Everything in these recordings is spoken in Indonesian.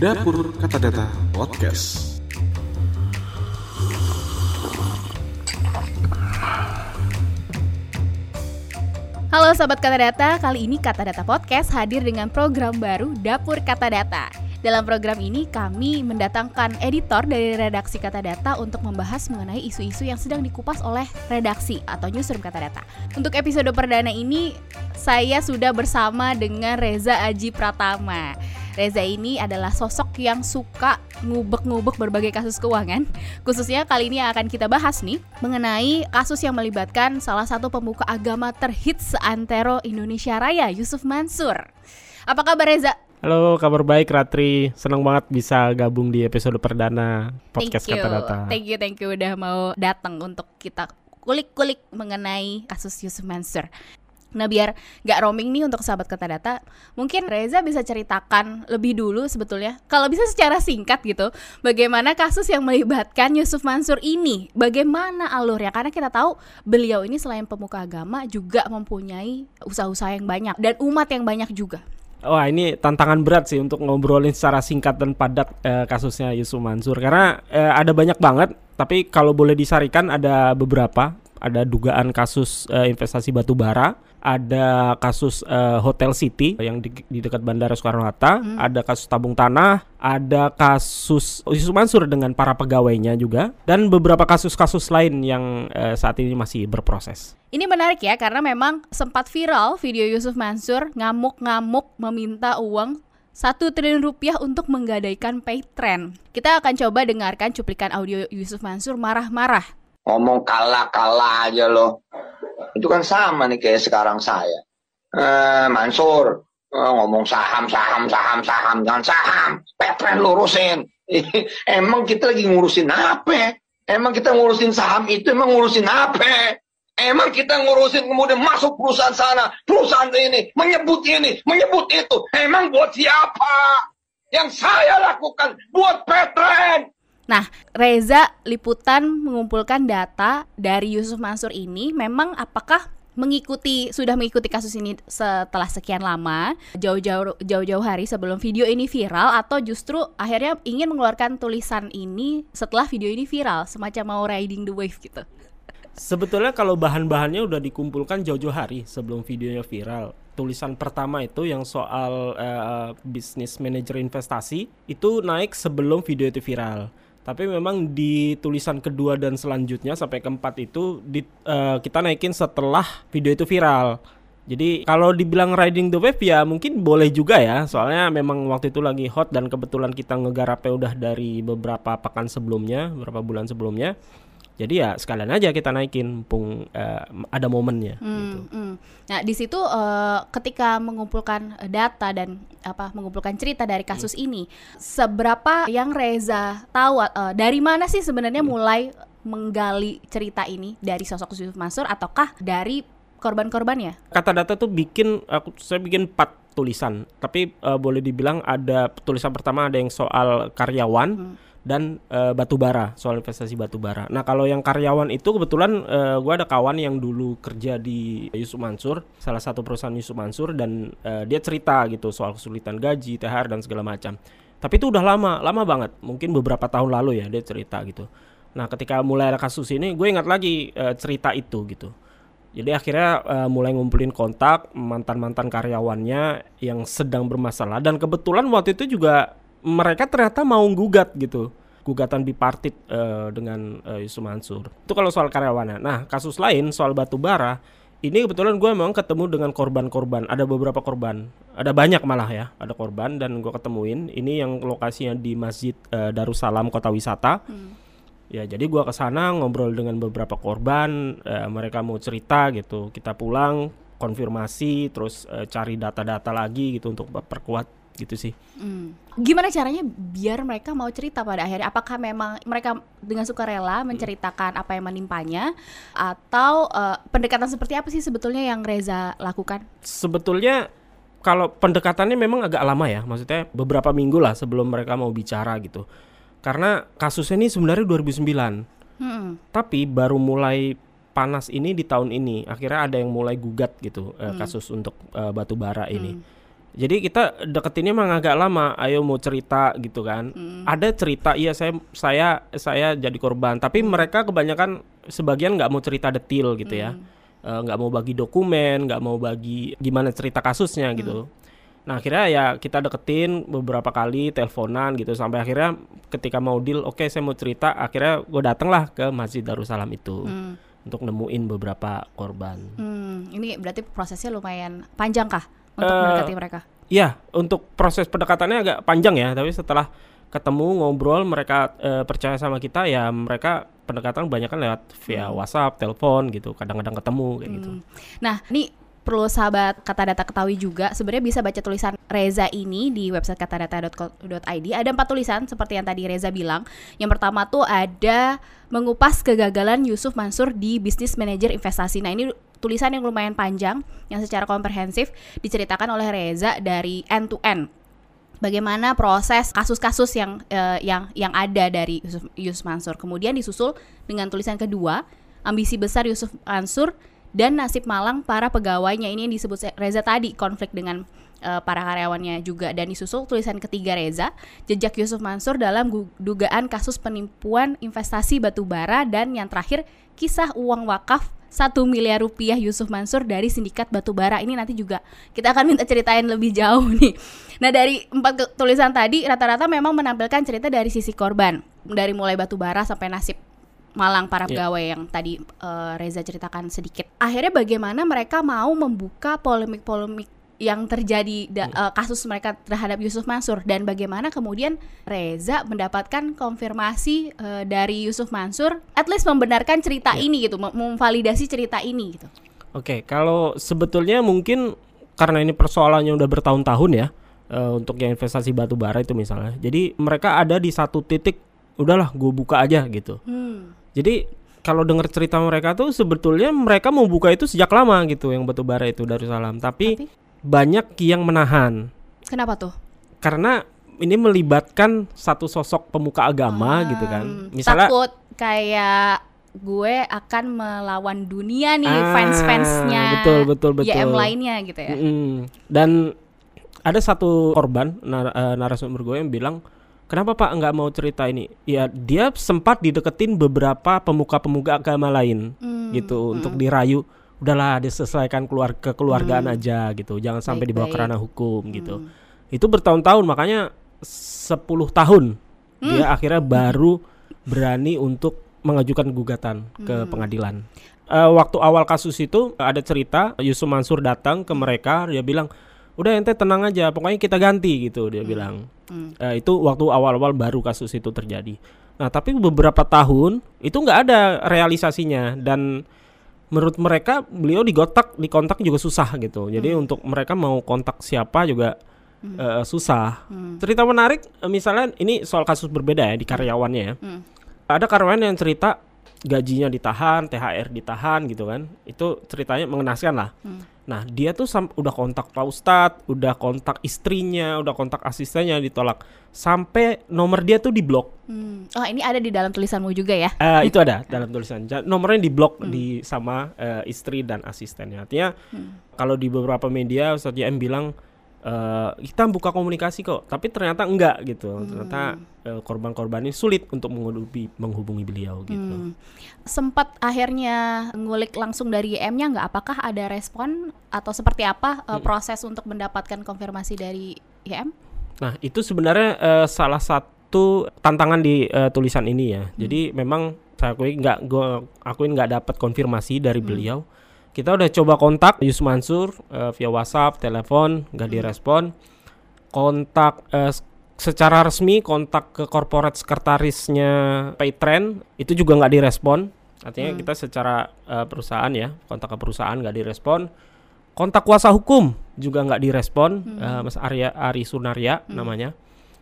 Dapur Kata Data Podcast. Halo Sobat Kata Data, kali ini Kata Data Podcast hadir dengan program baru Dapur Kata Data. Dalam program ini kami mendatangkan editor dari redaksi Kata Data untuk membahas mengenai isu-isu yang sedang dikupas oleh redaksi atau newsroom Kata Data. Untuk episode perdana ini saya sudah bersama dengan Reza Aji Pratama. Reza ini adalah sosok yang suka ngubek-ngubek berbagai kasus keuangan. Khususnya kali ini akan kita bahas nih mengenai kasus yang melibatkan salah satu pemuka agama terhits seantero Indonesia Raya, Yusuf Mansur. Apa kabar Reza? Halo, kabar baik Ratri. Senang banget bisa gabung di episode perdana podcast thank you. Kata Data. Thank you, thank you udah mau datang untuk kita kulik-kulik mengenai kasus Yusuf Mansur. Nah biar gak roaming nih untuk sahabat kata data Mungkin Reza bisa ceritakan lebih dulu sebetulnya Kalau bisa secara singkat gitu Bagaimana kasus yang melibatkan Yusuf Mansur ini? Bagaimana alurnya? Karena kita tahu beliau ini selain pemuka agama Juga mempunyai usaha-usaha yang banyak Dan umat yang banyak juga. Wah ini tantangan berat sih untuk ngobrolin secara singkat dan padat eh, kasusnya Yusuf Mansur. Karena eh, ada banyak banget tapi kalau boleh disarikan ada beberapa. Ada dugaan kasus eh, investasi batu bara ada kasus uh, Hotel City yang di, di dekat Bandara Soekarno Hatta, hmm. ada kasus tabung tanah, ada kasus Yusuf Mansur dengan para pegawainya juga, dan beberapa kasus-kasus lain yang uh, saat ini masih berproses. Ini menarik ya karena memang sempat viral video Yusuf Mansur ngamuk-ngamuk meminta uang satu triliun rupiah untuk menggadaikan pay trend. Kita akan coba dengarkan cuplikan audio Yusuf Mansur marah-marah. Ngomong kalah-kalah aja loh itu kan sama nih kayak sekarang saya. Eh, Mansur eh, ngomong saham, saham, saham, saham, jangan saham. Petren lurusin. emang kita lagi ngurusin apa? Emang kita ngurusin saham itu emang ngurusin apa? Emang kita ngurusin kemudian masuk perusahaan sana, perusahaan ini, menyebut ini, menyebut itu. Emang buat siapa? Yang saya lakukan buat Petren. Nah, Reza Liputan mengumpulkan data dari Yusuf Mansur ini memang apakah mengikuti sudah mengikuti kasus ini setelah sekian lama jauh-jauh jauh-jauh hari sebelum video ini viral atau justru akhirnya ingin mengeluarkan tulisan ini setelah video ini viral semacam mau riding the wave gitu. Sebetulnya kalau bahan-bahannya udah dikumpulkan jauh-jauh hari sebelum videonya viral. Tulisan pertama itu yang soal uh, bisnis manajer investasi itu naik sebelum video itu viral tapi memang di tulisan kedua dan selanjutnya sampai keempat itu di, uh, kita naikin setelah video itu viral. Jadi kalau dibilang riding the wave ya mungkin boleh juga ya. Soalnya memang waktu itu lagi hot dan kebetulan kita ngegarapnya udah dari beberapa pekan sebelumnya, beberapa bulan sebelumnya. Jadi ya sekalian aja kita naikin, mumpung uh, ada momennya. Hmm, gitu. hmm. Nah di situ uh, ketika mengumpulkan data dan apa mengumpulkan cerita dari kasus hmm. ini, seberapa yang Reza tahu uh, dari mana sih sebenarnya hmm. mulai menggali cerita ini dari sosok Yusuf Mansur ataukah dari korban-korbannya? Kata data tuh bikin aku saya bikin empat tulisan, tapi uh, boleh dibilang ada tulisan pertama ada yang soal karyawan. Hmm dan uh, batu bara soal investasi batu bara. Nah kalau yang karyawan itu kebetulan uh, gue ada kawan yang dulu kerja di Yusuf Mansur, salah satu perusahaan Yusuf Mansur dan uh, dia cerita gitu soal kesulitan gaji, THR dan segala macam. Tapi itu udah lama, lama banget, mungkin beberapa tahun lalu ya dia cerita gitu. Nah ketika mulai ada kasus ini, gue ingat lagi uh, cerita itu gitu. Jadi akhirnya uh, mulai ngumpulin kontak mantan-mantan karyawannya yang sedang bermasalah dan kebetulan waktu itu juga mereka ternyata mau gugat gitu gugatan bipartit uh, dengan uh, Yusuf Mansur. Itu kalau soal karyawannya. Nah, kasus lain soal batu bara, ini kebetulan gue memang ketemu dengan korban-korban. Ada beberapa korban, ada banyak malah ya, ada korban dan gue ketemuin. Ini yang lokasinya di Masjid uh, Darussalam Kota Wisata. Hmm. Ya, jadi gue ke sana ngobrol dengan beberapa korban. Uh, mereka mau cerita gitu. Kita pulang, konfirmasi, terus uh, cari data-data lagi gitu untuk perkuat gitu sih. Hmm. Gimana caranya biar mereka mau cerita pada akhirnya? Apakah memang mereka dengan sukarela menceritakan apa yang menimpanya, atau uh, pendekatan seperti apa sih sebetulnya yang Reza lakukan? Sebetulnya kalau pendekatannya memang agak lama ya, maksudnya beberapa minggu lah sebelum mereka mau bicara gitu. Karena kasusnya ini sebenarnya 2009, hmm. tapi baru mulai panas ini di tahun ini. Akhirnya ada yang mulai gugat gitu uh, kasus untuk uh, batu bara ini. Hmm Jadi kita deketinnya emang agak lama. Ayo mau cerita gitu kan. Ada cerita, iya saya saya saya jadi korban. Tapi mereka kebanyakan sebagian nggak mau cerita detail gitu ya. Eh, nggak mau bagi dokumen, nggak mau bagi gimana cerita kasusnya gitu. Nah akhirnya ya kita deketin beberapa kali teleponan gitu sampai akhirnya ketika mau deal, oke saya mau cerita, akhirnya gue dateng lah ke Masjid Darussalam itu untuk nemuin beberapa korban. Hmm, ini berarti prosesnya lumayan panjang kah untuk Eh, mendekati mereka? Iya, untuk proses pendekatannya agak panjang ya, tapi setelah ketemu ngobrol mereka eh, percaya sama kita ya mereka pendekatan banyak kan lewat via WhatsApp, telepon gitu, kadang-kadang ketemu kayak gitu. Hmm. Nah, ini perlu sahabat kata data ketahui juga sebenarnya bisa baca tulisan Reza ini di website katadata.co.id ada empat tulisan seperti yang tadi Reza bilang yang pertama tuh ada mengupas kegagalan Yusuf Mansur di bisnis manajer investasi nah ini tulisan yang lumayan panjang yang secara komprehensif diceritakan oleh Reza dari end to end bagaimana proses kasus-kasus yang eh, yang yang ada dari Yusuf, Yusuf Mansur. Kemudian disusul dengan tulisan kedua, ambisi besar Yusuf Mansur dan nasib malang para pegawainya. Ini yang disebut Reza tadi, konflik dengan eh, para karyawannya juga dan disusul tulisan ketiga Reza, jejak Yusuf Mansur dalam dugaan kasus penipuan investasi batubara dan yang terakhir kisah uang wakaf 1 miliar rupiah Yusuf Mansur dari sindikat batubara ini nanti juga kita akan minta ceritain lebih jauh nih. Nah dari empat tulisan tadi rata-rata memang menampilkan cerita dari sisi korban dari mulai batubara sampai nasib malang para Iya. pegawai yang tadi eh, Reza ceritakan sedikit. Akhirnya bagaimana mereka mau membuka polemik-polemik yang terjadi da- eh, kasus mereka terhadap Yusuf Mansur dan bagaimana kemudian Reza mendapatkan konfirmasi eh, dari Yusuf Mansur at least membenarkan cerita ini gitu, mem- memvalidasi cerita ini gitu. Oke, kalau sebetulnya mungkin karena ini persoalannya udah bertahun-tahun ya eh, untuk yang investasi batu bara itu misalnya. Jadi mereka ada di satu titik, udahlah gue buka aja gitu. Hmm. Jadi kalau dengar cerita mereka tuh sebetulnya mereka mau buka itu sejak lama gitu yang batu bara itu Darussalam. Tapi, Tapi banyak yang menahan kenapa tuh? karena ini melibatkan satu sosok pemuka agama gitu kan. Hmm, Misalnya takut kayak gue akan melawan dunia nih Ah, fans-fansnya betul, betul, betul. YM lainnya gitu ya. Mm-mm. Dan ada satu korban nar- eh, narasumber gue yang bilang, kenapa Pak nggak mau cerita ini? Ya dia sempat dideketin beberapa pemuka-pemuka agama lain, Hmm, gitu, untuk dirayu. Udahlah, diselesaikan keluar kekeluargaan aja gitu, jangan sampai Baik, dibawa ke ranah hukum gitu. Itu bertahun-tahun, makanya 10 tahun dia akhirnya baru berani untuk mengajukan gugatan ke pengadilan. Eh, waktu awal kasus itu ada cerita Yusuf Mansur datang ke mereka dia bilang udah ente tenang aja pokoknya kita ganti gitu dia bilang. Eh, itu waktu awal-awal baru kasus itu terjadi. Nah tapi beberapa tahun itu nggak ada realisasinya dan menurut mereka beliau digotak dikontak juga susah gitu. Jadi untuk mereka mau kontak siapa juga eh, susah. Cerita menarik eh, misalnya ini soal kasus berbeda ya di karyawannya ya. Hmm. ada karyawan yang cerita gajinya ditahan, THR ditahan gitu kan. Itu ceritanya mengenaskan lah. Nah, dia tuh sam- udah kontak Pak Ustadz, udah kontak istrinya, udah kontak asistennya ditolak. Sampai nomor dia tuh diblok. Hmm. Oh ini ada di dalam tulisanmu juga ya? Eh, itu ada dalam tulisan. Nomornya diblok di sama eh, istri dan asistennya. Artinya kalau di beberapa media Ustadz YM bilang eh, kita buka komunikasi kok, tapi ternyata enggak gitu. Ternyata eh, korban-korban ini sulit untuk menghubungi menghubungi beliau gitu. Hmm. Sempat akhirnya ngulik langsung dari YM-nya nggak? Apakah ada respon atau seperti apa uh, proses untuk mendapatkan konfirmasi dari YM? Nah, itu sebenarnya eh, salah satu tantangan di eh, tulisan ini ya. Jadi memang saya akui nggak gua akuin nggak dapat konfirmasi dari beliau. Kita udah coba kontak Yus Mansur eh, via WhatsApp, telepon, nggak direspon. Kontak s- secara resmi kontak ke korporat sekretarisnya Paytrend itu juga nggak direspon. Artinya kita secara eh, perusahaan ya, kontak ke perusahaan nggak direspon. Kontak kuasa hukum juga nggak direspon, eh, Mas Arya Ari Sunaria namanya,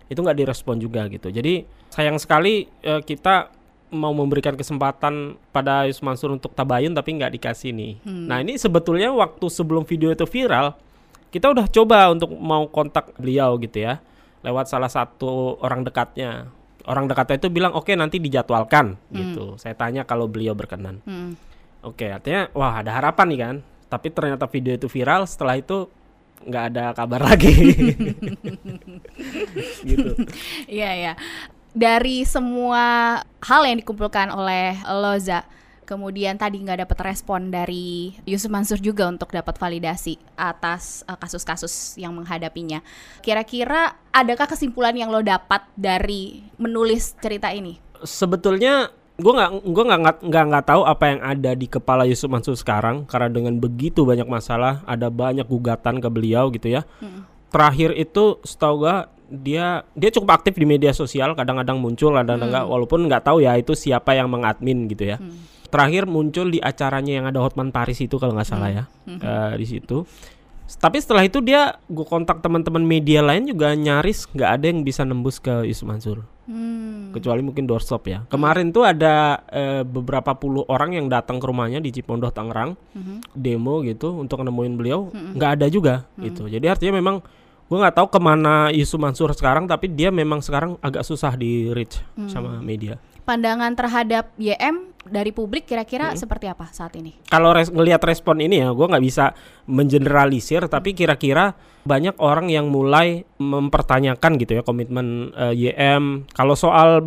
itu nggak direspon juga gitu. Jadi sayang sekali eh, kita mau memberikan kesempatan pada Yus Mansur untuk tabayun tapi nggak dikasih nih. Nah ini sebetulnya waktu sebelum video itu viral, kita udah coba untuk mau kontak beliau gitu ya, lewat salah satu orang dekatnya. Orang dekatnya itu bilang oke nanti dijadwalkan gitu. Saya tanya kalau beliau berkenan. Hmm. Oke, artinya wah ada harapan nih kan. Tapi ternyata video itu viral, setelah itu nggak ada kabar lagi. gitu. Iya ya. Dari semua hal yang dikumpulkan oleh Loza, kemudian tadi nggak dapat respon dari Yusuf Mansur juga untuk dapat validasi atas uh, kasus-kasus yang menghadapinya. Kira-kira adakah kesimpulan yang lo dapat dari menulis cerita ini? Sebetulnya gue nggak gue nggak nggak nggak tahu apa yang ada di kepala Yusuf Mansur sekarang karena dengan begitu banyak masalah ada banyak gugatan ke beliau gitu ya. Hmm. Terakhir itu setahu gue dia dia cukup aktif di media sosial kadang-kadang muncul kadang-kadang hmm. walaupun nggak tahu ya itu siapa yang mengadmin gitu ya hmm. terakhir muncul di acaranya yang ada Hotman Paris itu kalau nggak salah hmm. ya hmm. Uh, di situ tapi setelah itu dia gue kontak teman-teman media lain juga nyaris nggak ada yang bisa nembus ke Yusuf Mansur hmm. kecuali mungkin doorstop ya kemarin tuh ada uh, beberapa puluh orang yang datang ke rumahnya di Cipondoh Tangerang hmm. demo gitu untuk nemuin beliau hmm. nggak ada juga hmm. gitu jadi artinya memang gue nggak tahu ke mana Yusuf Mansur sekarang tapi dia memang sekarang agak susah di reach hmm. sama media pandangan terhadap YM dari publik kira-kira hmm. seperti apa saat ini? Kalau res ngelihat respon ini ya, gue nggak bisa mengeneralisir, tapi kira-kira banyak orang yang mulai mempertanyakan gitu ya komitmen uh, YM. Kalau soal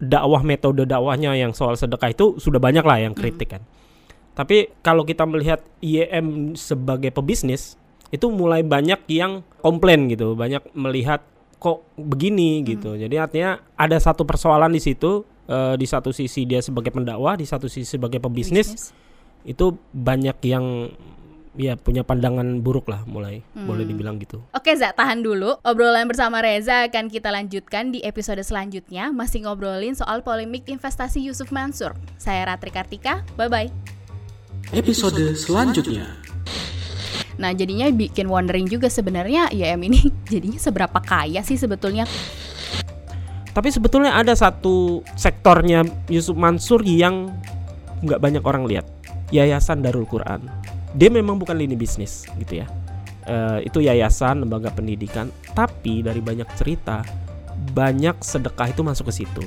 dakwah metode dakwahnya yang soal sedekah itu sudah banyak lah yang kritik hmm. kan. Tapi kalau kita melihat YM sebagai pebisnis, itu mulai banyak yang komplain gitu, banyak melihat kok begini hmm. gitu. Jadi artinya ada satu persoalan di situ uh, di satu sisi dia sebagai pendakwah, di satu sisi sebagai pebisnis Business. itu banyak yang ya punya pandangan buruk lah mulai hmm. boleh dibilang gitu. Oke Za, tahan dulu. Obrolan bersama Reza akan kita lanjutkan di episode selanjutnya masih ngobrolin soal polemik investasi Yusuf Mansur. Saya Ratri Kartika, bye bye. Episode selanjutnya. Nah jadinya bikin wondering juga sebenarnya YM ini jadinya seberapa kaya sih sebetulnya. Tapi sebetulnya ada satu sektornya Yusuf Mansur yang nggak banyak orang lihat. Yayasan Darul Quran. Dia memang bukan lini bisnis gitu ya. Uh, itu yayasan lembaga pendidikan. Tapi dari banyak cerita banyak sedekah itu masuk ke situ